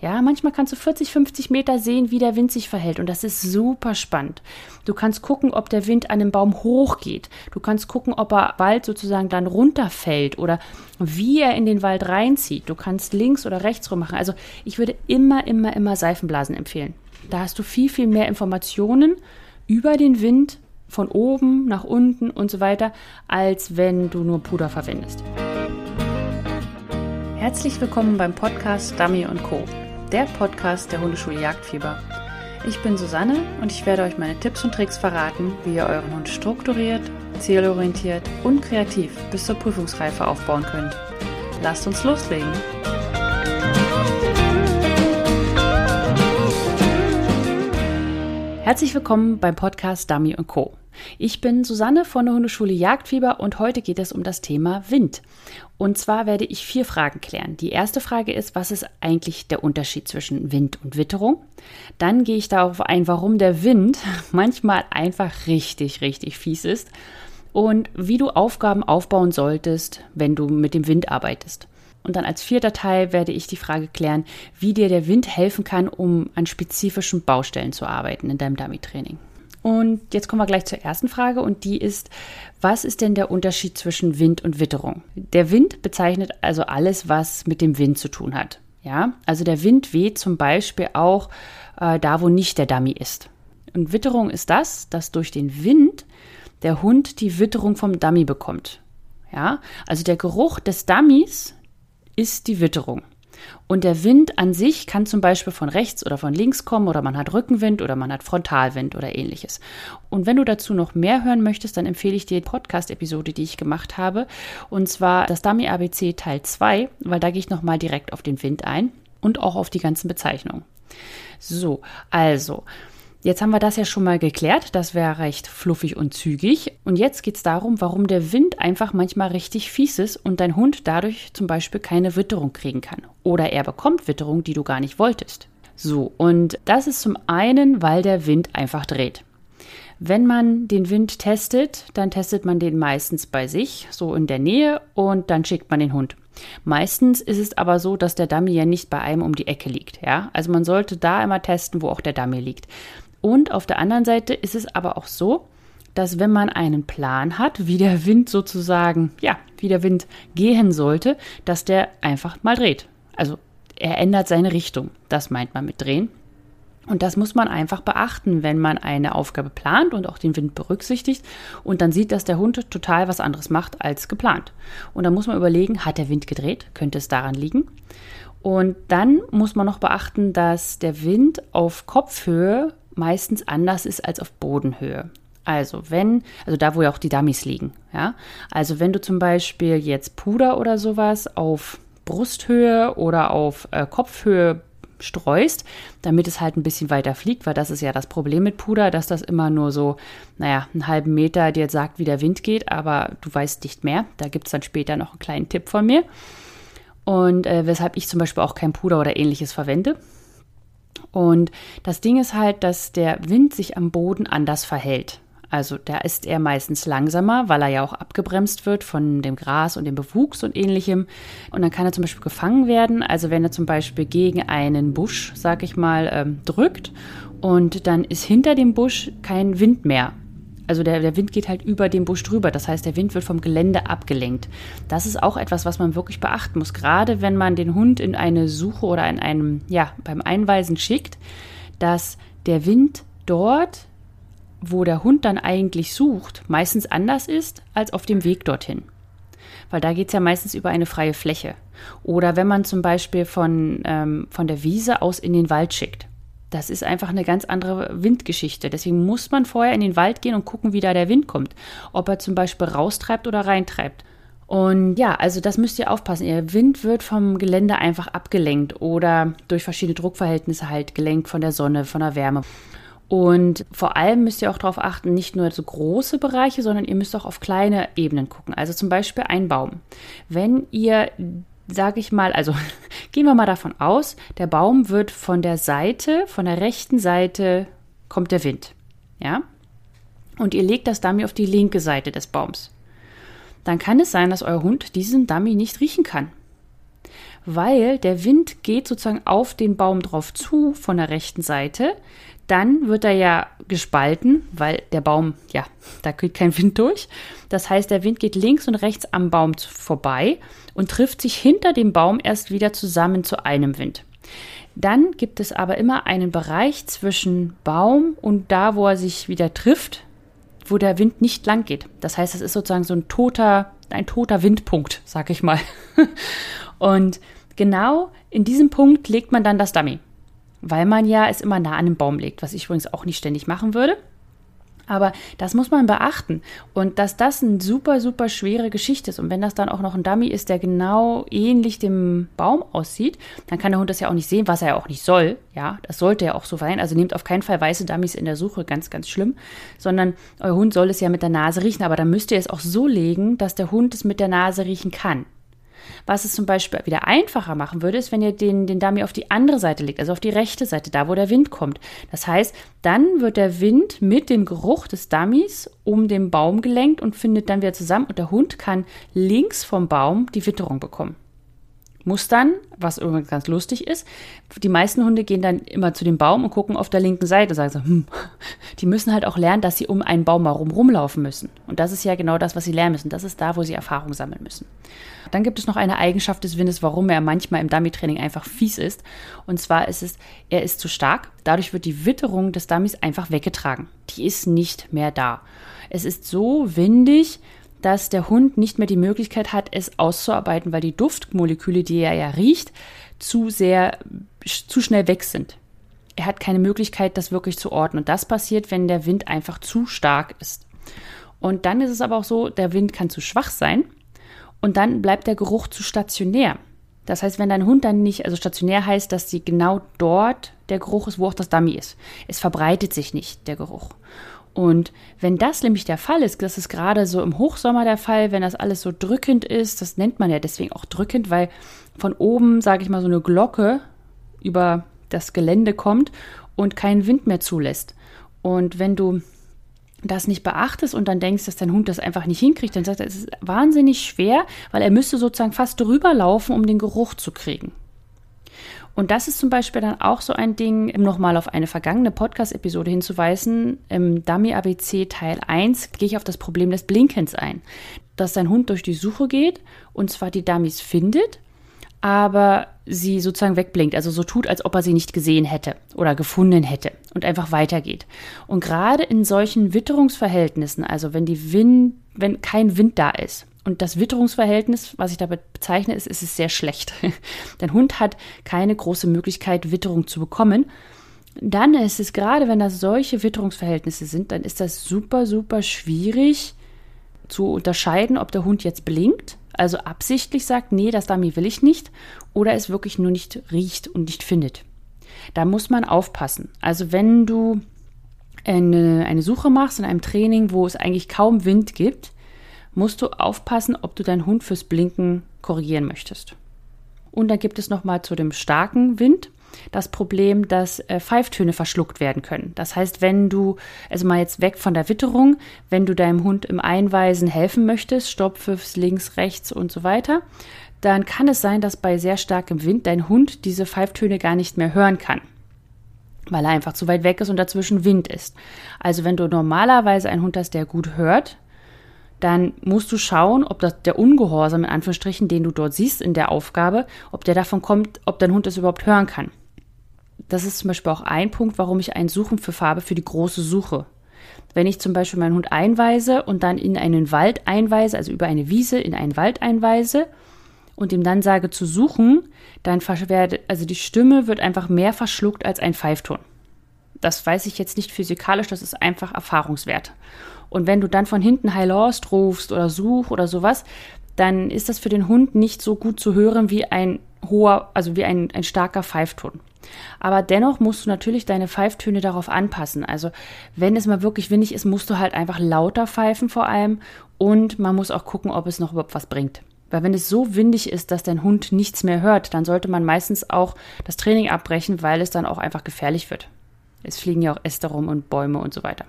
Ja, manchmal kannst du 40, 50 Meter sehen, wie der Wind sich verhält. Und das ist super spannend. Du kannst gucken, ob der Wind an einem Baum hochgeht. Du kannst gucken, ob er Wald sozusagen dann runterfällt oder wie er in den Wald reinzieht. Du kannst links oder rechts rum machen. Also ich würde immer, immer, immer Seifenblasen empfehlen. Da hast du viel, viel mehr Informationen über den Wind von oben nach unten und so weiter, als wenn du nur Puder verwendest. Herzlich willkommen beim Podcast Dummy Co der Podcast der Hundeschule Jagdfieber. Ich bin Susanne und ich werde euch meine Tipps und Tricks verraten, wie ihr euren Hund strukturiert, zielorientiert und kreativ bis zur Prüfungsreife aufbauen könnt. Lasst uns loslegen! Herzlich willkommen beim Podcast Dummy Co. Ich bin Susanne von der Hundeschule Jagdfieber und heute geht es um das Thema Wind. Und zwar werde ich vier Fragen klären. Die erste Frage ist, was ist eigentlich der Unterschied zwischen Wind und Witterung? Dann gehe ich darauf ein, warum der Wind manchmal einfach richtig, richtig fies ist und wie du Aufgaben aufbauen solltest, wenn du mit dem Wind arbeitest. Und dann als vierter Teil werde ich die Frage klären, wie dir der Wind helfen kann, um an spezifischen Baustellen zu arbeiten in deinem Dummy-Training. Und jetzt kommen wir gleich zur ersten Frage und die ist, was ist denn der Unterschied zwischen Wind und Witterung? Der Wind bezeichnet also alles, was mit dem Wind zu tun hat. Ja, also der Wind weht zum Beispiel auch äh, da, wo nicht der Dummy ist. Und Witterung ist das, dass durch den Wind der Hund die Witterung vom Dummy bekommt. Ja, also der Geruch des Dummies ist die Witterung. Und der Wind an sich kann zum Beispiel von rechts oder von links kommen oder man hat Rückenwind oder man hat Frontalwind oder ähnliches. Und wenn du dazu noch mehr hören möchtest, dann empfehle ich dir die Podcast-Episode, die ich gemacht habe. Und zwar das Dummy ABC Teil 2, weil da gehe ich nochmal direkt auf den Wind ein und auch auf die ganzen Bezeichnungen. So, also, Jetzt haben wir das ja schon mal geklärt. Das wäre recht fluffig und zügig. Und jetzt geht es darum, warum der Wind einfach manchmal richtig fies ist und dein Hund dadurch zum Beispiel keine Witterung kriegen kann. Oder er bekommt Witterung, die du gar nicht wolltest. So, und das ist zum einen, weil der Wind einfach dreht. Wenn man den Wind testet, dann testet man den meistens bei sich, so in der Nähe, und dann schickt man den Hund. Meistens ist es aber so, dass der Dummy ja nicht bei einem um die Ecke liegt. Ja? Also man sollte da immer testen, wo auch der Dummy liegt. Und auf der anderen Seite ist es aber auch so, dass wenn man einen Plan hat, wie der Wind sozusagen, ja, wie der Wind gehen sollte, dass der einfach mal dreht. Also er ändert seine Richtung. Das meint man mit drehen. Und das muss man einfach beachten, wenn man eine Aufgabe plant und auch den Wind berücksichtigt und dann sieht, dass der Hund total was anderes macht als geplant. Und dann muss man überlegen, hat der Wind gedreht? Könnte es daran liegen? Und dann muss man noch beachten, dass der Wind auf Kopfhöhe meistens anders ist als auf Bodenhöhe. Also wenn, also da, wo ja auch die Dummies liegen, ja. Also wenn du zum Beispiel jetzt Puder oder sowas auf Brusthöhe oder auf äh, Kopfhöhe streust, damit es halt ein bisschen weiter fliegt, weil das ist ja das Problem mit Puder, dass das immer nur so, naja, einen halben Meter dir sagt, wie der Wind geht, aber du weißt nicht mehr. Da gibt es dann später noch einen kleinen Tipp von mir. Und äh, weshalb ich zum Beispiel auch kein Puder oder ähnliches verwende. Und das Ding ist halt, dass der Wind sich am Boden anders verhält. Also da ist er meistens langsamer, weil er ja auch abgebremst wird von dem Gras und dem Bewuchs und ähnlichem. Und dann kann er zum Beispiel gefangen werden. Also wenn er zum Beispiel gegen einen Busch, sag ich mal, ähm, drückt und dann ist hinter dem Busch kein Wind mehr. Also der, der Wind geht halt über den Busch drüber. Das heißt, der Wind wird vom Gelände abgelenkt. Das ist auch etwas, was man wirklich beachten muss. Gerade wenn man den Hund in eine Suche oder in einem, ja, beim Einweisen schickt, dass der Wind dort, wo der Hund dann eigentlich sucht, meistens anders ist als auf dem Weg dorthin. Weil da geht es ja meistens über eine freie Fläche. Oder wenn man zum Beispiel von, ähm, von der Wiese aus in den Wald schickt das ist einfach eine ganz andere Windgeschichte. Deswegen muss man vorher in den Wald gehen und gucken, wie da der Wind kommt. Ob er zum Beispiel raustreibt oder reintreibt. Und ja, also das müsst ihr aufpassen. Ihr Wind wird vom Gelände einfach abgelenkt oder durch verschiedene Druckverhältnisse halt gelenkt von der Sonne, von der Wärme. Und vor allem müsst ihr auch darauf achten, nicht nur so große Bereiche, sondern ihr müsst auch auf kleine Ebenen gucken. Also zum Beispiel ein Baum. Wenn ihr sage ich mal, also gehen wir mal davon aus, der Baum wird von der Seite, von der rechten Seite kommt der Wind. Ja? Und ihr legt das Dummy auf die linke Seite des Baums. Dann kann es sein, dass euer Hund diesen Dummy nicht riechen kann. weil der Wind geht sozusagen auf den Baum drauf zu von der rechten Seite. Dann wird er ja gespalten, weil der Baum, ja, da geht kein Wind durch. Das heißt, der Wind geht links und rechts am Baum vorbei und trifft sich hinter dem Baum erst wieder zusammen zu einem Wind. Dann gibt es aber immer einen Bereich zwischen Baum und da, wo er sich wieder trifft, wo der Wind nicht lang geht. Das heißt, es ist sozusagen so ein toter, ein toter Windpunkt, sag ich mal. Und genau in diesem Punkt legt man dann das Dummy, weil man ja es immer nah an den Baum legt, was ich übrigens auch nicht ständig machen würde. Aber das muss man beachten. Und dass das eine super, super schwere Geschichte ist. Und wenn das dann auch noch ein Dummy ist, der genau ähnlich dem Baum aussieht, dann kann der Hund das ja auch nicht sehen, was er ja auch nicht soll. Ja, das sollte ja auch so sein. Also nehmt auf keinen Fall weiße Dummies in der Suche, ganz, ganz schlimm. Sondern euer Hund soll es ja mit der Nase riechen. Aber dann müsst ihr es auch so legen, dass der Hund es mit der Nase riechen kann. Was es zum Beispiel wieder einfacher machen würde, ist, wenn ihr den, den Dummy auf die andere Seite legt, also auf die rechte Seite, da wo der Wind kommt. Das heißt, dann wird der Wind mit dem Geruch des Dummies um den Baum gelenkt und findet dann wieder zusammen und der Hund kann links vom Baum die Witterung bekommen muss dann, was übrigens ganz lustig ist, die meisten Hunde gehen dann immer zu dem Baum und gucken auf der linken Seite sagen so, hm, die müssen halt auch lernen, dass sie um einen Baum herum rumlaufen müssen. Und das ist ja genau das, was sie lernen müssen. Das ist da, wo sie Erfahrung sammeln müssen. Dann gibt es noch eine Eigenschaft des Windes, warum er manchmal im Dummy-Training einfach fies ist. Und zwar ist es, er ist zu stark. Dadurch wird die Witterung des Dummies einfach weggetragen. Die ist nicht mehr da. Es ist so windig, dass der Hund nicht mehr die Möglichkeit hat, es auszuarbeiten, weil die Duftmoleküle, die er ja riecht, zu sehr, zu schnell weg sind. Er hat keine Möglichkeit, das wirklich zu ordnen. Und das passiert, wenn der Wind einfach zu stark ist. Und dann ist es aber auch so, der Wind kann zu schwach sein und dann bleibt der Geruch zu stationär. Das heißt, wenn dein Hund dann nicht, also stationär heißt, dass sie genau dort der Geruch ist, wo auch das Dummy ist. Es verbreitet sich nicht, der Geruch. Und wenn das nämlich der Fall ist, das ist gerade so im Hochsommer der Fall, wenn das alles so drückend ist, das nennt man ja deswegen auch drückend, weil von oben, sage ich mal, so eine Glocke über das Gelände kommt und keinen Wind mehr zulässt. Und wenn du das nicht beachtest und dann denkst, dass dein Hund das einfach nicht hinkriegt, dann sagt er, es ist wahnsinnig schwer, weil er müsste sozusagen fast drüber laufen, um den Geruch zu kriegen. Und das ist zum Beispiel dann auch so ein Ding, um nochmal auf eine vergangene Podcast-Episode hinzuweisen. Im Dummy ABC Teil 1 gehe ich auf das Problem des Blinkens ein. Dass dein Hund durch die Suche geht und zwar die Dummies findet, aber sie sozusagen wegblinkt, also so tut, als ob er sie nicht gesehen hätte oder gefunden hätte und einfach weitergeht. Und gerade in solchen Witterungsverhältnissen, also wenn die Wind, wenn kein Wind da ist, und das Witterungsverhältnis, was ich damit bezeichne, ist, ist es sehr schlecht. Dein Hund hat keine große Möglichkeit, Witterung zu bekommen. Dann ist es gerade, wenn das solche Witterungsverhältnisse sind, dann ist das super, super schwierig zu unterscheiden, ob der Hund jetzt blinkt, also absichtlich sagt, nee, das Dummy will ich nicht, oder es wirklich nur nicht riecht und nicht findet. Da muss man aufpassen. Also wenn du eine, eine Suche machst in einem Training, wo es eigentlich kaum Wind gibt, musst du aufpassen, ob du deinen Hund fürs Blinken korrigieren möchtest. Und dann gibt es nochmal zu dem starken Wind das Problem, dass äh, Pfeiftöne verschluckt werden können. Das heißt, wenn du, also mal jetzt weg von der Witterung, wenn du deinem Hund im Einweisen helfen möchtest, Stopp, Pfiffs, links, rechts und so weiter, dann kann es sein, dass bei sehr starkem Wind dein Hund diese Pfeiftöne gar nicht mehr hören kann weil er einfach zu weit weg ist und dazwischen Wind ist. Also wenn du normalerweise einen Hund hast, der gut hört, dann musst du schauen, ob das der Ungehorsam in Anführungsstrichen, den du dort siehst in der Aufgabe, ob der davon kommt, ob dein Hund das überhaupt hören kann. Das ist zum Beispiel auch ein Punkt, warum ich ein Suchen für Farbe für die große Suche. Wenn ich zum Beispiel meinen Hund einweise und dann in einen Wald einweise, also über eine Wiese in einen Wald einweise und ihm dann sage zu suchen, dann werde, also die Stimme wird einfach mehr verschluckt als ein Pfeifton. Das weiß ich jetzt nicht physikalisch, das ist einfach Erfahrungswert. Und wenn du dann von hinten High Lost rufst oder Such oder sowas, dann ist das für den Hund nicht so gut zu hören wie ein hoher, also wie ein, ein starker Pfeifton. Aber dennoch musst du natürlich deine Pfeiftöne darauf anpassen. Also wenn es mal wirklich windig ist, musst du halt einfach lauter pfeifen vor allem und man muss auch gucken, ob es noch überhaupt was bringt. Weil wenn es so windig ist, dass dein Hund nichts mehr hört, dann sollte man meistens auch das Training abbrechen, weil es dann auch einfach gefährlich wird. Es fliegen ja auch Äste rum und Bäume und so weiter.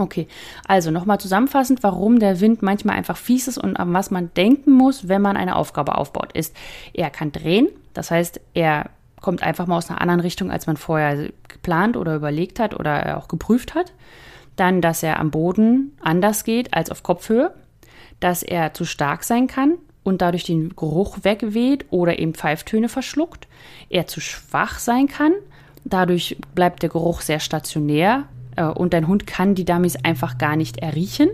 Okay, also nochmal zusammenfassend, warum der Wind manchmal einfach fies ist und an was man denken muss, wenn man eine Aufgabe aufbaut, ist, er kann drehen, das heißt, er kommt einfach mal aus einer anderen Richtung, als man vorher geplant oder überlegt hat oder auch geprüft hat. Dann, dass er am Boden anders geht als auf Kopfhöhe, dass er zu stark sein kann und dadurch den Geruch wegweht oder eben Pfeiftöne verschluckt, er zu schwach sein kann, dadurch bleibt der Geruch sehr stationär äh, und dein Hund kann die Dummies einfach gar nicht erriechen.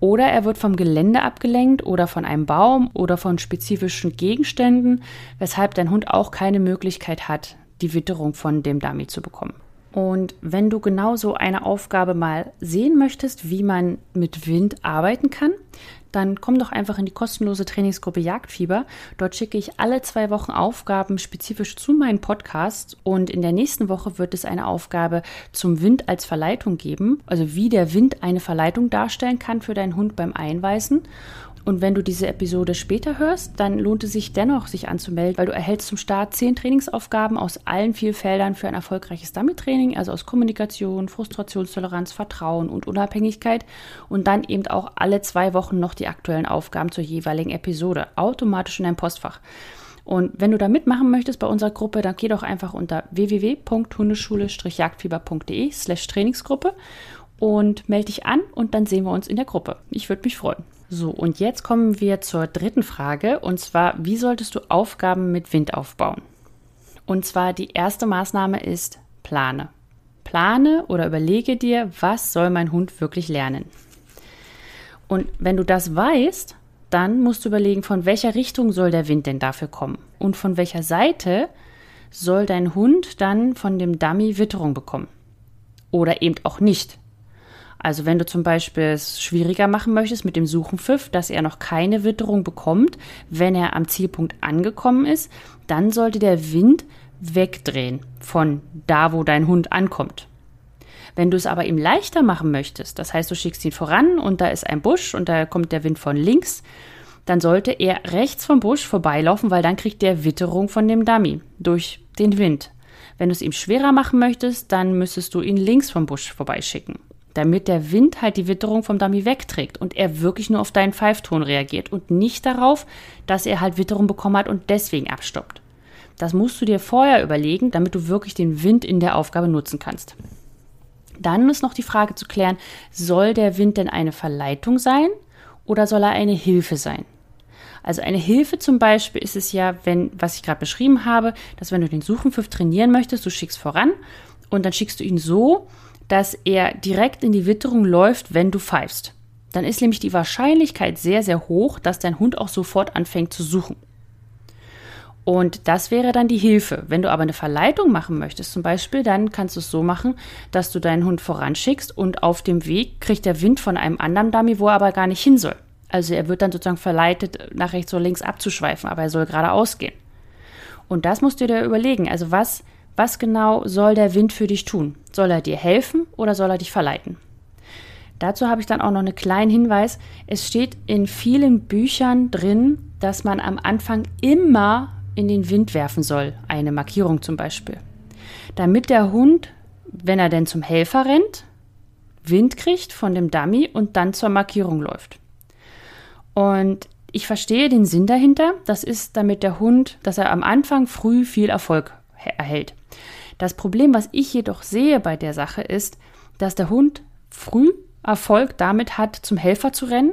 Oder er wird vom Gelände abgelenkt oder von einem Baum oder von spezifischen Gegenständen, weshalb dein Hund auch keine Möglichkeit hat, die Witterung von dem Dummy zu bekommen. Und wenn du genau so eine Aufgabe mal sehen möchtest, wie man mit Wind arbeiten kann, dann komm doch einfach in die kostenlose Trainingsgruppe Jagdfieber. Dort schicke ich alle zwei Wochen Aufgaben spezifisch zu meinen Podcasts und in der nächsten Woche wird es eine Aufgabe zum Wind als Verleitung geben, also wie der Wind eine Verleitung darstellen kann für deinen Hund beim Einweisen. Und wenn du diese Episode später hörst, dann lohnt es sich dennoch, sich anzumelden, weil du erhältst zum Start zehn Trainingsaufgaben aus allen vier Feldern für ein erfolgreiches Dummy-Training, also aus Kommunikation, Frustrationstoleranz, Vertrauen und Unabhängigkeit. Und dann eben auch alle zwei Wochen noch die aktuellen Aufgaben zur jeweiligen Episode, automatisch in dein Postfach. Und wenn du da mitmachen möchtest bei unserer Gruppe, dann geh doch einfach unter www.hundeschule-jagdfieber.de slash Trainingsgruppe und melde dich an und dann sehen wir uns in der Gruppe. Ich würde mich freuen. So, und jetzt kommen wir zur dritten Frage, und zwar, wie solltest du Aufgaben mit Wind aufbauen? Und zwar die erste Maßnahme ist plane. Plane oder überlege dir, was soll mein Hund wirklich lernen? Und wenn du das weißt, dann musst du überlegen, von welcher Richtung soll der Wind denn dafür kommen? Und von welcher Seite soll dein Hund dann von dem Dummy Witterung bekommen? Oder eben auch nicht. Also wenn du zum Beispiel es schwieriger machen möchtest mit dem Suchenpfiff, dass er noch keine Witterung bekommt, wenn er am Zielpunkt angekommen ist, dann sollte der Wind wegdrehen von da, wo dein Hund ankommt. Wenn du es aber ihm leichter machen möchtest, das heißt, du schickst ihn voran und da ist ein Busch und da kommt der Wind von links, dann sollte er rechts vom Busch vorbeilaufen, weil dann kriegt der Witterung von dem Dummy durch den Wind. Wenn du es ihm schwerer machen möchtest, dann müsstest du ihn links vom Busch vorbeischicken damit der Wind halt die Witterung vom Dummy wegträgt und er wirklich nur auf deinen Pfeifton reagiert und nicht darauf, dass er halt Witterung bekommen hat und deswegen abstoppt. Das musst du dir vorher überlegen, damit du wirklich den Wind in der Aufgabe nutzen kannst. Dann ist noch die Frage zu klären, soll der Wind denn eine Verleitung sein oder soll er eine Hilfe sein? Also eine Hilfe zum Beispiel ist es ja, wenn, was ich gerade beschrieben habe, dass wenn du den Suchenpfiff trainieren möchtest, du schickst voran und dann schickst du ihn so, dass er direkt in die Witterung läuft, wenn du pfeifst. Dann ist nämlich die Wahrscheinlichkeit sehr, sehr hoch, dass dein Hund auch sofort anfängt zu suchen. Und das wäre dann die Hilfe. Wenn du aber eine Verleitung machen möchtest, zum Beispiel, dann kannst du es so machen, dass du deinen Hund voranschickst und auf dem Weg kriegt der Wind von einem anderen Dummy, wo er aber gar nicht hin soll. Also er wird dann sozusagen verleitet, nach rechts oder links abzuschweifen, aber er soll geradeaus gehen. Und das musst du dir überlegen. Also was was genau soll der Wind für dich tun? Soll er dir helfen oder soll er dich verleiten? Dazu habe ich dann auch noch einen kleinen Hinweis. Es steht in vielen Büchern drin, dass man am Anfang immer in den Wind werfen soll, eine Markierung zum Beispiel. Damit der Hund, wenn er denn zum Helfer rennt, Wind kriegt von dem Dummy und dann zur Markierung läuft. Und ich verstehe den Sinn dahinter. Das ist, damit der Hund, dass er am Anfang früh viel Erfolg erhält. Das Problem, was ich jedoch sehe bei der Sache, ist, dass der Hund früh Erfolg damit hat, zum Helfer zu rennen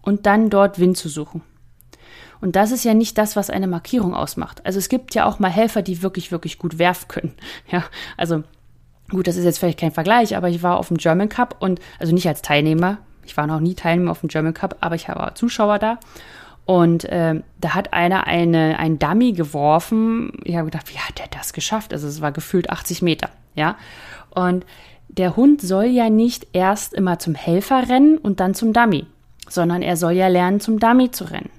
und dann dort Wind zu suchen. Und das ist ja nicht das, was eine Markierung ausmacht. Also es gibt ja auch mal Helfer, die wirklich, wirklich gut werfen können. Ja, also gut, das ist jetzt vielleicht kein Vergleich, aber ich war auf dem German Cup und, also nicht als Teilnehmer, ich war noch nie Teilnehmer auf dem German Cup, aber ich war Zuschauer da und äh, da hat einer eine, ein Dummy geworfen. Ich habe gedacht, wie hat der das geschafft? Also es war gefühlt 80 Meter, ja. Und der Hund soll ja nicht erst immer zum Helfer rennen und dann zum Dummy, sondern er soll ja lernen, zum Dummy zu rennen.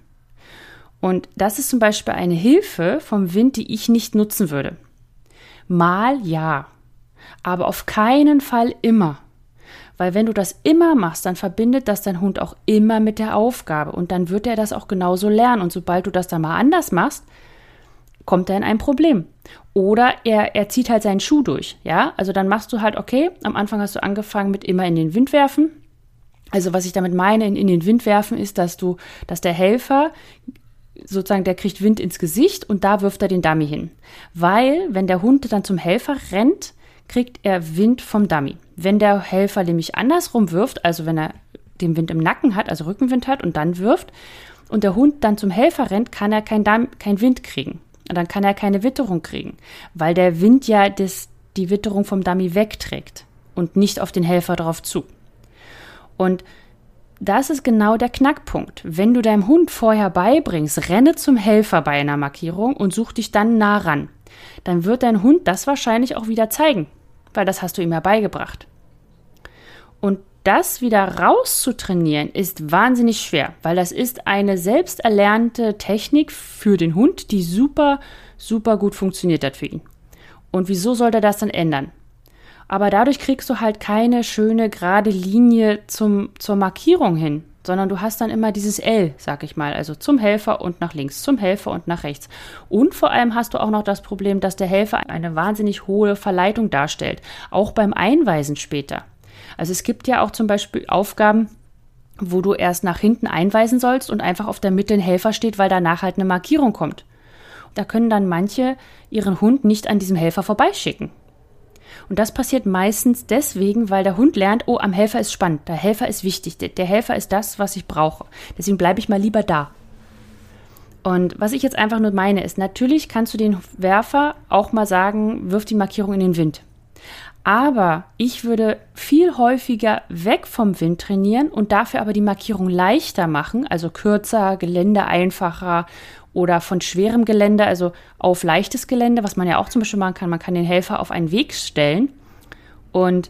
Und das ist zum Beispiel eine Hilfe vom Wind, die ich nicht nutzen würde. Mal ja, aber auf keinen Fall immer. Weil wenn du das immer machst, dann verbindet das dein Hund auch immer mit der Aufgabe und dann wird er das auch genauso lernen. Und sobald du das dann mal anders machst, kommt er in ein Problem. Oder er, er zieht halt seinen Schuh durch, ja. Also dann machst du halt, okay, am Anfang hast du angefangen mit immer in den Wind werfen. Also was ich damit meine, in, in den Wind werfen, ist, dass du, dass der Helfer sozusagen, der kriegt Wind ins Gesicht und da wirft er den Dummy hin. Weil, wenn der Hund dann zum Helfer rennt, kriegt er Wind vom Dummy. Wenn der Helfer nämlich andersrum wirft, also wenn er den Wind im Nacken hat, also Rückenwind hat und dann wirft, und der Hund dann zum Helfer rennt, kann er kein, kein Wind kriegen. Und dann kann er keine Witterung kriegen, weil der Wind ja das, die Witterung vom Dummy wegträgt und nicht auf den Helfer drauf zu. Und das ist genau der Knackpunkt. Wenn du deinem Hund vorher beibringst, renne zum Helfer bei einer Markierung und such dich dann nah ran, dann wird dein Hund das wahrscheinlich auch wieder zeigen, weil das hast du ihm ja beigebracht. Und das wieder rauszutrainieren ist wahnsinnig schwer, weil das ist eine selbst erlernte Technik für den Hund, die super, super gut funktioniert hat für ihn. Und wieso sollte er das dann ändern? Aber dadurch kriegst du halt keine schöne gerade Linie zum, zur Markierung hin, sondern du hast dann immer dieses L, sag ich mal, also zum Helfer und nach links, zum Helfer und nach rechts. Und vor allem hast du auch noch das Problem, dass der Helfer eine wahnsinnig hohe Verleitung darstellt, auch beim Einweisen später. Also es gibt ja auch zum Beispiel Aufgaben, wo du erst nach hinten einweisen sollst und einfach auf der Mitte ein Helfer steht, weil danach halt eine Markierung kommt. Da können dann manche ihren Hund nicht an diesem Helfer vorbeischicken. Und das passiert meistens deswegen, weil der Hund lernt, oh, am Helfer ist spannend, der Helfer ist wichtig, der Helfer ist das, was ich brauche. Deswegen bleibe ich mal lieber da. Und was ich jetzt einfach nur meine, ist, natürlich kannst du den Werfer auch mal sagen, wirf die Markierung in den Wind. Aber ich würde viel häufiger weg vom Wind trainieren und dafür aber die Markierung leichter machen, also kürzer, Gelände einfacher oder von schwerem Gelände, also auf leichtes Gelände, was man ja auch zum Beispiel machen kann. Man kann den Helfer auf einen Weg stellen und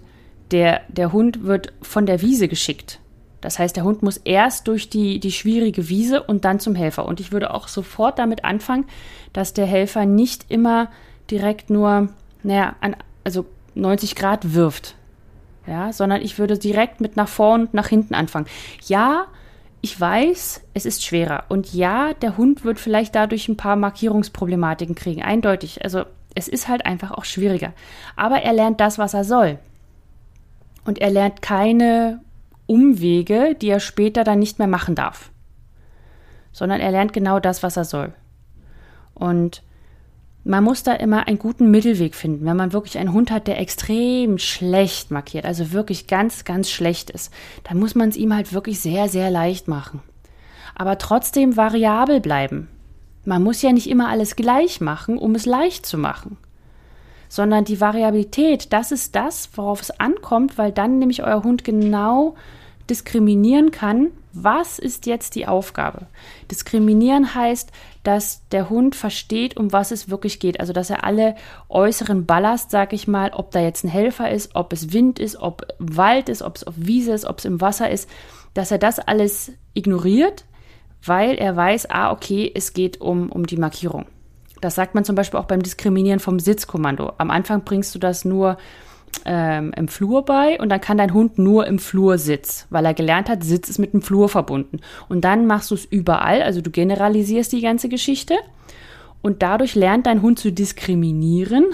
der, der Hund wird von der Wiese geschickt. Das heißt, der Hund muss erst durch die, die schwierige Wiese und dann zum Helfer. Und ich würde auch sofort damit anfangen, dass der Helfer nicht immer direkt nur, naja, an, also 90 Grad wirft. Ja, sondern ich würde direkt mit nach vorn und nach hinten anfangen. Ja, ich weiß, es ist schwerer. Und ja, der Hund wird vielleicht dadurch ein paar Markierungsproblematiken kriegen. Eindeutig. Also es ist halt einfach auch schwieriger. Aber er lernt das, was er soll. Und er lernt keine Umwege, die er später dann nicht mehr machen darf. Sondern er lernt genau das, was er soll. Und man muss da immer einen guten Mittelweg finden, wenn man wirklich einen Hund hat, der extrem schlecht markiert, also wirklich ganz, ganz schlecht ist, dann muss man es ihm halt wirklich sehr, sehr leicht machen. Aber trotzdem variabel bleiben. Man muss ja nicht immer alles gleich machen, um es leicht zu machen. Sondern die Variabilität, das ist das, worauf es ankommt, weil dann nämlich euer Hund genau diskriminieren kann, was ist jetzt die Aufgabe? Diskriminieren heißt, dass der Hund versteht, um was es wirklich geht. Also, dass er alle äußeren Ballast, sag ich mal, ob da jetzt ein Helfer ist, ob es Wind ist, ob Wald ist, ob es auf Wiese ist, ob es im Wasser ist, dass er das alles ignoriert, weil er weiß, ah, okay, es geht um, um die Markierung. Das sagt man zum Beispiel auch beim Diskriminieren vom Sitzkommando. Am Anfang bringst du das nur ähm, im Flur bei und dann kann dein Hund nur im Flur Sitz, weil er gelernt hat, Sitz ist mit dem Flur verbunden. Und dann machst du es überall, also du generalisierst die ganze Geschichte und dadurch lernt dein Hund zu diskriminieren,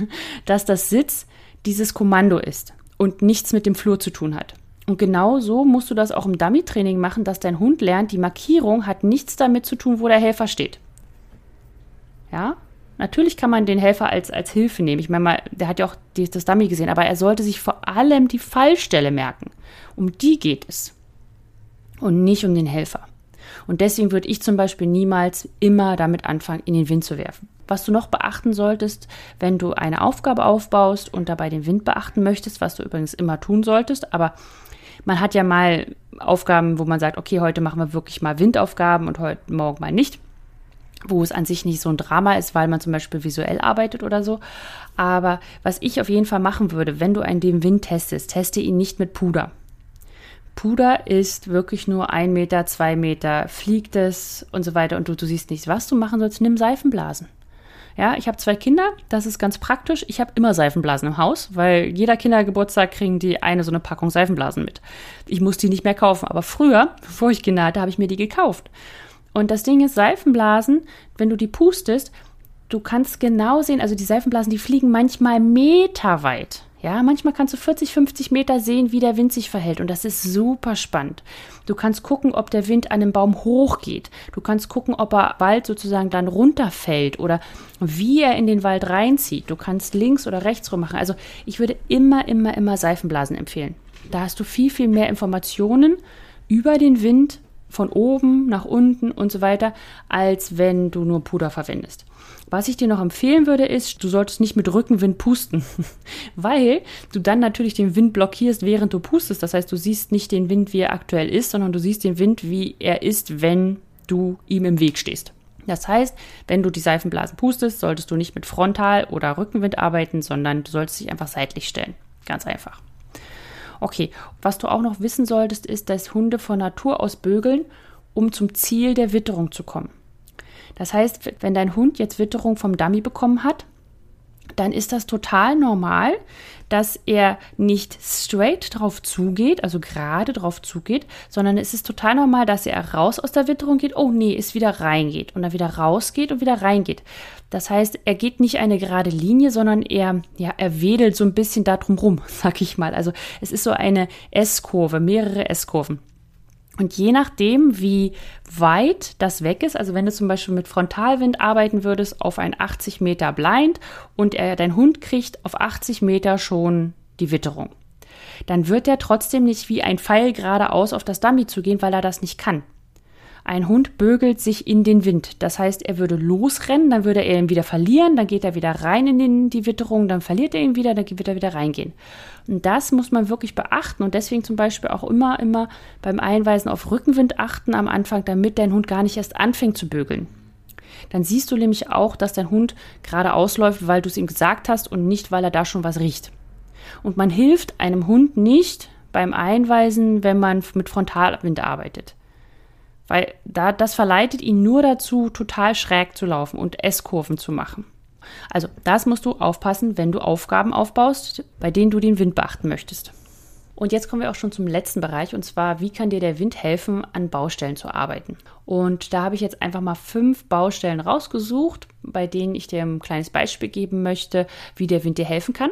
dass das Sitz dieses Kommando ist und nichts mit dem Flur zu tun hat. Und genau so musst du das auch im Dummy-Training machen, dass dein Hund lernt, die Markierung hat nichts damit zu tun, wo der Helfer steht. Ja, Natürlich kann man den Helfer als, als Hilfe nehmen. Ich meine mal, der hat ja auch die, das Dummy gesehen, aber er sollte sich vor allem die Fallstelle merken. Um die geht es. Und nicht um den Helfer. Und deswegen würde ich zum Beispiel niemals immer damit anfangen, in den Wind zu werfen. Was du noch beachten solltest, wenn du eine Aufgabe aufbaust und dabei den Wind beachten möchtest, was du übrigens immer tun solltest, aber man hat ja mal Aufgaben, wo man sagt, okay, heute machen wir wirklich mal Windaufgaben und heute morgen mal nicht wo es an sich nicht so ein Drama ist, weil man zum Beispiel visuell arbeitet oder so. Aber was ich auf jeden Fall machen würde, wenn du einen dem Wind testest, teste ihn nicht mit Puder. Puder ist wirklich nur ein Meter, zwei Meter, fliegt es und so weiter und du, du siehst nichts. Was du machen sollst, nimm Seifenblasen. Ja, ich habe zwei Kinder, das ist ganz praktisch. Ich habe immer Seifenblasen im Haus, weil jeder Kindergeburtstag kriegen die eine so eine Packung Seifenblasen mit. Ich muss die nicht mehr kaufen, aber früher, bevor ich Kinder hatte, habe ich mir die gekauft. Und das Ding ist, Seifenblasen, wenn du die pustest, du kannst genau sehen, also die Seifenblasen, die fliegen manchmal meterweit. Ja, manchmal kannst du 40, 50 Meter sehen, wie der Wind sich verhält. Und das ist super spannend. Du kannst gucken, ob der Wind an einem Baum hochgeht. Du kannst gucken, ob er Wald sozusagen dann runterfällt oder wie er in den Wald reinzieht. Du kannst links oder rechts rum machen. Also ich würde immer, immer, immer Seifenblasen empfehlen. Da hast du viel, viel mehr Informationen über den Wind von oben nach unten und so weiter, als wenn du nur Puder verwendest. Was ich dir noch empfehlen würde, ist, du solltest nicht mit Rückenwind pusten, weil du dann natürlich den Wind blockierst, während du pustest. Das heißt, du siehst nicht den Wind, wie er aktuell ist, sondern du siehst den Wind, wie er ist, wenn du ihm im Weg stehst. Das heißt, wenn du die Seifenblasen pustest, solltest du nicht mit Frontal- oder Rückenwind arbeiten, sondern du solltest dich einfach seitlich stellen. Ganz einfach. Okay, was du auch noch wissen solltest, ist, dass Hunde von Natur aus bögeln, um zum Ziel der Witterung zu kommen. Das heißt, wenn dein Hund jetzt Witterung vom Dummy bekommen hat, dann ist das total normal, dass er nicht straight drauf zugeht, also gerade drauf zugeht, sondern es ist total normal, dass er raus aus der Witterung geht, oh nee, es wieder reingeht und dann wieder rausgeht und wieder reingeht. Das heißt, er geht nicht eine gerade Linie, sondern er, ja, er wedelt so ein bisschen da drum rum, sag ich mal. Also es ist so eine S-Kurve, mehrere S-Kurven. Und je nachdem, wie weit das weg ist, also wenn du zum Beispiel mit Frontalwind arbeiten würdest auf ein 80 Meter Blind und er, dein Hund kriegt auf 80 Meter schon die Witterung, dann wird er trotzdem nicht wie ein Pfeil geradeaus auf das Dummy zu gehen, weil er das nicht kann. Ein Hund bögelt sich in den Wind. Das heißt, er würde losrennen, dann würde er ihn wieder verlieren, dann geht er wieder rein in den, die Witterung, dann verliert er ihn wieder, dann wird er wieder reingehen. Und das muss man wirklich beachten und deswegen zum Beispiel auch immer, immer beim Einweisen auf Rückenwind achten am Anfang, damit dein Hund gar nicht erst anfängt zu bögeln. Dann siehst du nämlich auch, dass dein Hund gerade ausläuft, weil du es ihm gesagt hast und nicht, weil er da schon was riecht. Und man hilft einem Hund nicht beim Einweisen, wenn man mit Frontalwind arbeitet. Weil da, das verleitet ihn nur dazu, total schräg zu laufen und S-Kurven zu machen. Also, das musst du aufpassen, wenn du Aufgaben aufbaust, bei denen du den Wind beachten möchtest. Und jetzt kommen wir auch schon zum letzten Bereich und zwar, wie kann dir der Wind helfen, an Baustellen zu arbeiten? Und da habe ich jetzt einfach mal fünf Baustellen rausgesucht, bei denen ich dir ein kleines Beispiel geben möchte, wie der Wind dir helfen kann.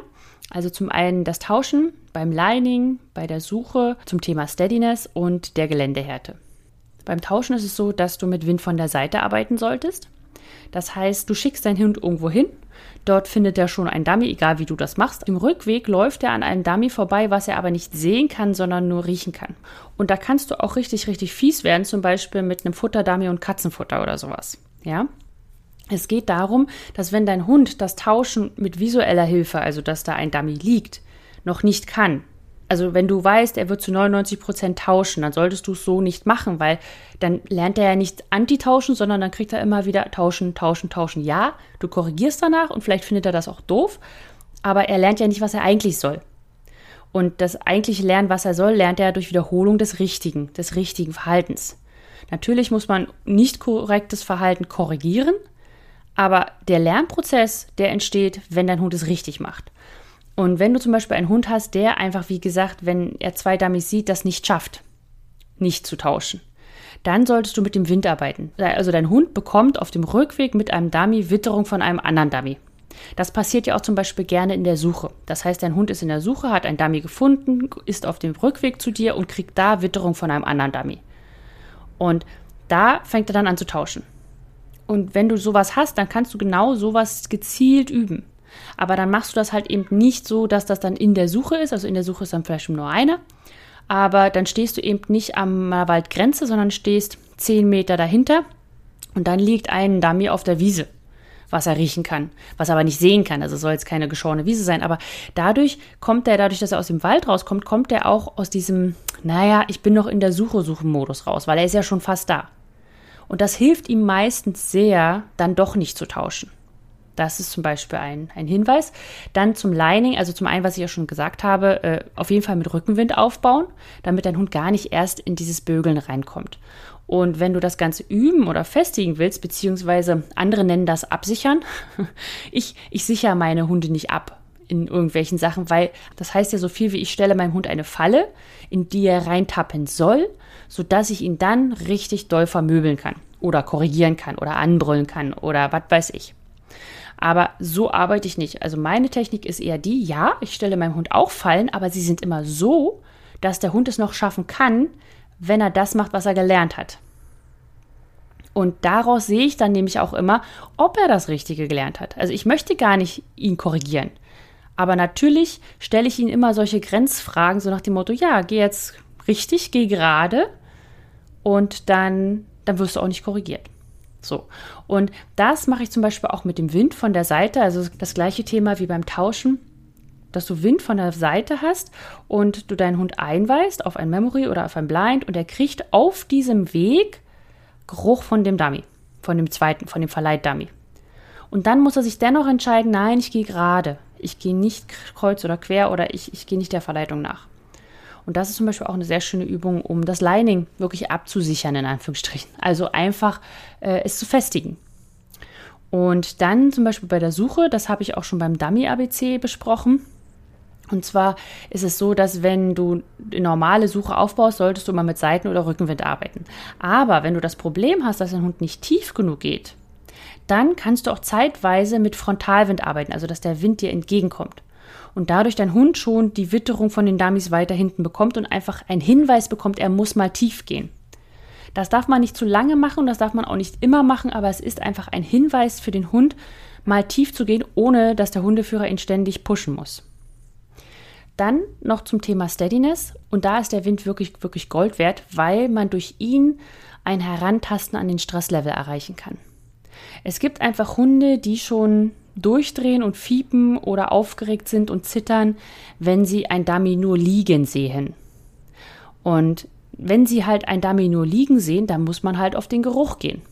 Also zum einen das Tauschen beim Lining, bei der Suche zum Thema Steadiness und der Geländehärte. Beim Tauschen ist es so, dass du mit Wind von der Seite arbeiten solltest. Das heißt, du schickst deinen Hund irgendwo hin. Dort findet er schon ein Dummy, egal wie du das machst. Im Rückweg läuft er an einem Dummy vorbei, was er aber nicht sehen kann, sondern nur riechen kann. Und da kannst du auch richtig, richtig fies werden, zum Beispiel mit einem Futterdummy und Katzenfutter oder sowas. Ja? Es geht darum, dass wenn dein Hund das Tauschen mit visueller Hilfe, also dass da ein Dummy liegt, noch nicht kann, also wenn du weißt, er wird zu 99 Prozent tauschen, dann solltest du es so nicht machen, weil dann lernt er ja nicht anti-tauschen, sondern dann kriegt er immer wieder tauschen, tauschen, tauschen. Ja, du korrigierst danach und vielleicht findet er das auch doof, aber er lernt ja nicht, was er eigentlich soll. Und das eigentliche Lernen, was er soll, lernt er durch Wiederholung des Richtigen, des richtigen Verhaltens. Natürlich muss man nicht korrektes Verhalten korrigieren, aber der Lernprozess, der entsteht, wenn dein Hund es richtig macht. Und wenn du zum Beispiel einen Hund hast, der einfach, wie gesagt, wenn er zwei Dummies sieht, das nicht schafft, nicht zu tauschen, dann solltest du mit dem Wind arbeiten. Also dein Hund bekommt auf dem Rückweg mit einem Dummy Witterung von einem anderen Dummy. Das passiert ja auch zum Beispiel gerne in der Suche. Das heißt, dein Hund ist in der Suche, hat ein Dummy gefunden, ist auf dem Rückweg zu dir und kriegt da Witterung von einem anderen Dummy. Und da fängt er dann an zu tauschen. Und wenn du sowas hast, dann kannst du genau sowas gezielt üben. Aber dann machst du das halt eben nicht so, dass das dann in der Suche ist. Also in der Suche ist dann vielleicht nur eine. Aber dann stehst du eben nicht am Waldgrenze, sondern stehst zehn Meter dahinter. Und dann liegt ein Dummy auf der Wiese, was er riechen kann, was er aber nicht sehen kann. Also soll jetzt keine geschorene Wiese sein. Aber dadurch kommt er, dadurch, dass er aus dem Wald rauskommt, kommt er auch aus diesem, naja, ich bin noch in der Suche-Suchen-Modus raus, weil er ist ja schon fast da. Und das hilft ihm meistens sehr, dann doch nicht zu tauschen. Das ist zum Beispiel ein, ein Hinweis. Dann zum Lining, also zum einen, was ich ja schon gesagt habe, äh, auf jeden Fall mit Rückenwind aufbauen, damit dein Hund gar nicht erst in dieses Bögeln reinkommt. Und wenn du das Ganze üben oder festigen willst, beziehungsweise andere nennen das absichern, ich, ich sichere meine Hunde nicht ab in irgendwelchen Sachen, weil das heißt ja so viel wie ich stelle meinem Hund eine Falle, in die er reintappen soll, sodass ich ihn dann richtig doll vermöbeln kann oder korrigieren kann oder anbrüllen kann oder was weiß ich. Aber so arbeite ich nicht. Also meine Technik ist eher die, ja, ich stelle meinem Hund auch Fallen, aber sie sind immer so, dass der Hund es noch schaffen kann, wenn er das macht, was er gelernt hat. Und daraus sehe ich dann nämlich auch immer, ob er das Richtige gelernt hat. Also ich möchte gar nicht ihn korrigieren. Aber natürlich stelle ich ihm immer solche Grenzfragen, so nach dem Motto, ja, geh jetzt richtig, geh gerade und dann, dann wirst du auch nicht korrigiert. So. Und das mache ich zum Beispiel auch mit dem Wind von der Seite, also das gleiche Thema wie beim Tauschen, dass du Wind von der Seite hast und du deinen Hund einweist auf ein Memory oder auf ein Blind und er kriegt auf diesem Weg Geruch von dem Dummy, von dem zweiten, von dem Verleit-Dummy. Und dann muss er sich dennoch entscheiden, nein, ich gehe gerade. Ich gehe nicht kreuz oder quer oder ich, ich gehe nicht der Verleitung nach. Und das ist zum Beispiel auch eine sehr schöne Übung, um das Lining wirklich abzusichern, in Anführungsstrichen. Also einfach äh, es zu festigen. Und dann zum Beispiel bei der Suche, das habe ich auch schon beim Dummy-ABC besprochen, und zwar ist es so, dass wenn du eine normale Suche aufbaust, solltest du mal mit Seiten- oder Rückenwind arbeiten. Aber wenn du das Problem hast, dass dein Hund nicht tief genug geht, dann kannst du auch zeitweise mit Frontalwind arbeiten, also dass der Wind dir entgegenkommt. Und dadurch dein Hund schon die Witterung von den Dummies weiter hinten bekommt und einfach einen Hinweis bekommt, er muss mal tief gehen. Das darf man nicht zu lange machen und das darf man auch nicht immer machen, aber es ist einfach ein Hinweis für den Hund, mal tief zu gehen, ohne dass der Hundeführer ihn ständig pushen muss. Dann noch zum Thema Steadiness. Und da ist der Wind wirklich, wirklich Gold wert, weil man durch ihn ein Herantasten an den Stresslevel erreichen kann. Es gibt einfach Hunde, die schon durchdrehen und fiepen oder aufgeregt sind und zittern, wenn sie ein Dummy nur liegen sehen. Und wenn sie halt ein Dummy nur liegen sehen, dann muss man halt auf den Geruch gehen.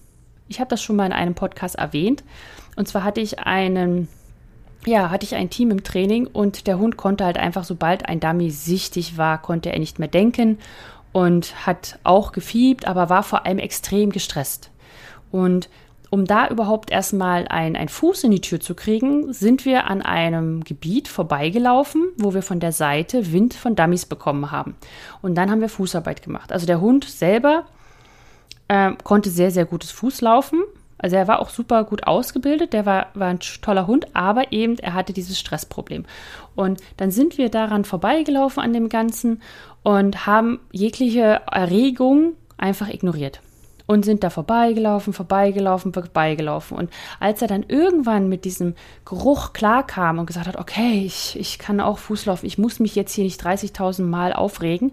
Ich habe das schon mal in einem Podcast erwähnt. Und zwar hatte ich einen ja, hatte ich ein Team im Training und der Hund konnte halt einfach, sobald ein Dummy sichtig war, konnte er nicht mehr denken und hat auch gefiebt, aber war vor allem extrem gestresst. Und um da überhaupt erstmal ein, ein Fuß in die Tür zu kriegen, sind wir an einem Gebiet vorbeigelaufen, wo wir von der Seite Wind von Dummies bekommen haben. Und dann haben wir Fußarbeit gemacht. Also der Hund selber äh, konnte sehr, sehr gutes Fußlaufen, also er war auch super gut ausgebildet, der war, war ein toller Hund, aber eben er hatte dieses Stressproblem. Und dann sind wir daran vorbeigelaufen an dem Ganzen und haben jegliche Erregung einfach ignoriert. Und sind da vorbeigelaufen, vorbeigelaufen, vorbeigelaufen. Und als er dann irgendwann mit diesem Geruch klarkam und gesagt hat, okay, ich, ich kann auch Fuß laufen, ich muss mich jetzt hier nicht 30.000 Mal aufregen.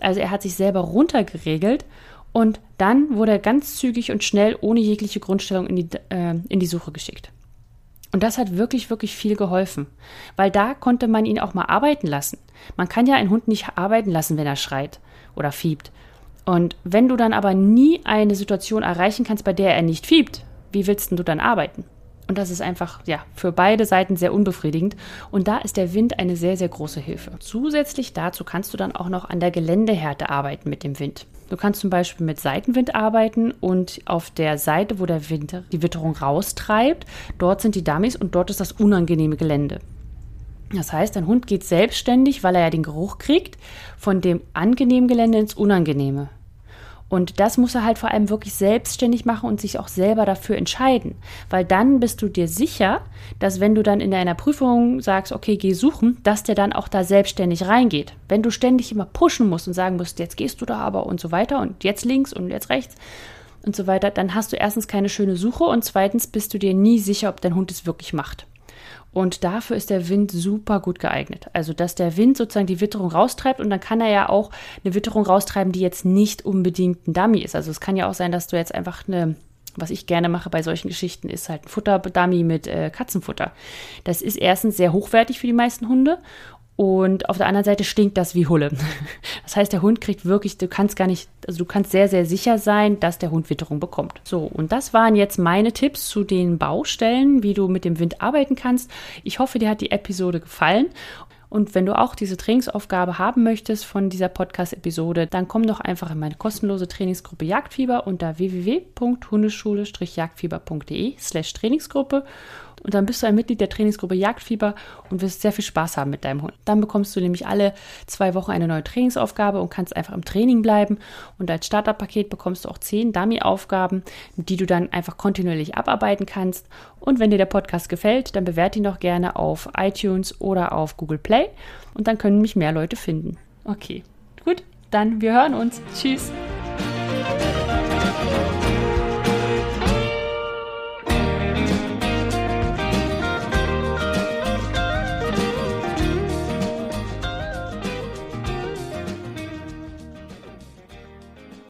Also er hat sich selber runtergeregelt und dann wurde er ganz zügig und schnell ohne jegliche Grundstellung in die, äh, in die Suche geschickt. Und das hat wirklich, wirklich viel geholfen, weil da konnte man ihn auch mal arbeiten lassen. Man kann ja einen Hund nicht arbeiten lassen, wenn er schreit oder fiebt. Und wenn du dann aber nie eine Situation erreichen kannst, bei der er nicht fiebt, wie willst du dann arbeiten? Und das ist einfach, ja, für beide Seiten sehr unbefriedigend. Und da ist der Wind eine sehr, sehr große Hilfe. Zusätzlich dazu kannst du dann auch noch an der Geländehärte arbeiten mit dem Wind. Du kannst zum Beispiel mit Seitenwind arbeiten und auf der Seite, wo der Wind die Witterung raustreibt, dort sind die Dummies und dort ist das unangenehme Gelände. Das heißt, dein Hund geht selbstständig, weil er ja den Geruch kriegt, von dem angenehmen Gelände ins Unangenehme. Und das muss er halt vor allem wirklich selbstständig machen und sich auch selber dafür entscheiden. Weil dann bist du dir sicher, dass wenn du dann in einer Prüfung sagst, okay, geh suchen, dass der dann auch da selbstständig reingeht. Wenn du ständig immer pushen musst und sagen musst, jetzt gehst du da aber und so weiter und jetzt links und jetzt rechts und so weiter, dann hast du erstens keine schöne Suche und zweitens bist du dir nie sicher, ob dein Hund es wirklich macht. Und dafür ist der Wind super gut geeignet. Also, dass der Wind sozusagen die Witterung raustreibt und dann kann er ja auch eine Witterung raustreiben, die jetzt nicht unbedingt ein Dummy ist. Also, es kann ja auch sein, dass du jetzt einfach eine, was ich gerne mache bei solchen Geschichten, ist halt ein Futterdummy mit äh, Katzenfutter. Das ist erstens sehr hochwertig für die meisten Hunde und auf der anderen Seite stinkt das wie Hulle. Das heißt, der Hund kriegt wirklich, du kannst gar nicht, also du kannst sehr, sehr sicher sein, dass der Hund Witterung bekommt. So, und das waren jetzt meine Tipps zu den Baustellen, wie du mit dem Wind arbeiten kannst. Ich hoffe, dir hat die Episode gefallen. Und wenn du auch diese Trainingsaufgabe haben möchtest von dieser Podcast-Episode, dann komm doch einfach in meine kostenlose Trainingsgruppe Jagdfieber unter www.hundeschule-jagdfieber.de slash Trainingsgruppe und dann bist du ein Mitglied der Trainingsgruppe Jagdfieber und wirst sehr viel Spaß haben mit deinem Hund. Dann bekommst du nämlich alle zwei Wochen eine neue Trainingsaufgabe und kannst einfach im Training bleiben. Und als Starterpaket bekommst du auch zehn Dummy-Aufgaben, die du dann einfach kontinuierlich abarbeiten kannst. Und wenn dir der Podcast gefällt, dann bewerte ihn doch gerne auf iTunes oder auf Google Play und dann können mich mehr Leute finden. Okay, gut, dann wir hören uns. Tschüss.